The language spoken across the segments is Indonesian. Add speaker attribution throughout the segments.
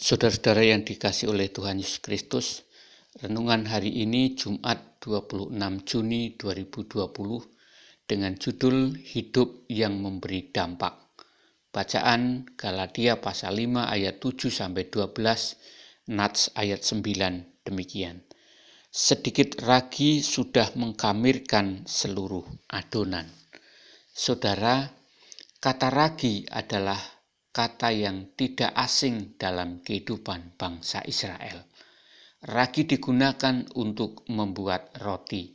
Speaker 1: Saudara-saudara yang dikasih oleh Tuhan Yesus Kristus, renungan hari ini Jumat 26 Juni 2020 dengan judul Hidup yang Memberi Dampak. Bacaan Galatia pasal 5 ayat 7 sampai 12, Nats ayat 9 demikian. Sedikit ragi sudah mengkamirkan seluruh adonan. Saudara, kata ragi adalah kata yang tidak asing dalam kehidupan bangsa Israel. Ragi digunakan untuk membuat roti.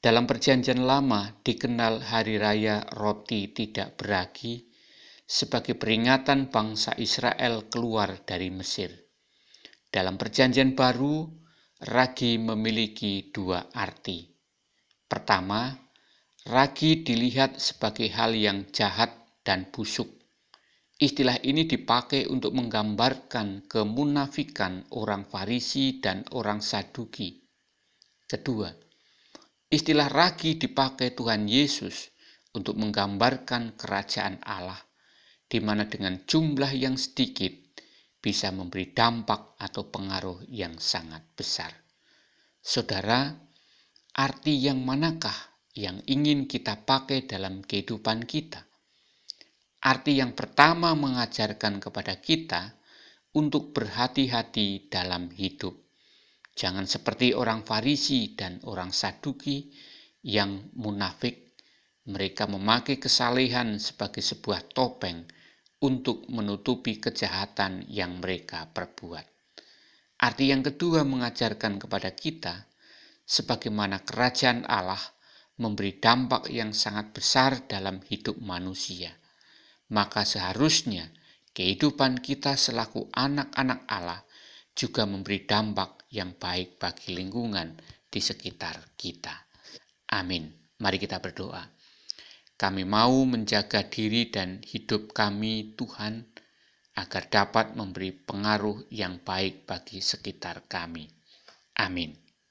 Speaker 1: Dalam Perjanjian Lama dikenal hari raya roti tidak beragi sebagai peringatan bangsa Israel keluar dari Mesir. Dalam Perjanjian Baru, ragi memiliki dua arti. Pertama, ragi dilihat sebagai hal yang jahat dan busuk Istilah ini dipakai untuk menggambarkan kemunafikan orang Farisi dan orang Saduki. Kedua, istilah ragi dipakai Tuhan Yesus untuk menggambarkan kerajaan Allah, di mana dengan jumlah yang sedikit bisa memberi dampak atau pengaruh yang sangat besar. Saudara, arti yang manakah yang ingin kita pakai dalam kehidupan kita? Arti yang pertama mengajarkan kepada kita untuk berhati-hati dalam hidup. Jangan seperti orang Farisi dan orang Saduki yang munafik. Mereka memakai kesalehan sebagai sebuah topeng untuk menutupi kejahatan yang mereka perbuat. Arti yang kedua mengajarkan kepada kita sebagaimana kerajaan Allah memberi dampak yang sangat besar dalam hidup manusia maka seharusnya kehidupan kita selaku anak-anak Allah juga memberi dampak yang baik bagi lingkungan di sekitar kita. Amin. Mari kita berdoa. Kami mau menjaga diri dan hidup kami, Tuhan, agar dapat memberi pengaruh yang baik bagi sekitar kami. Amin.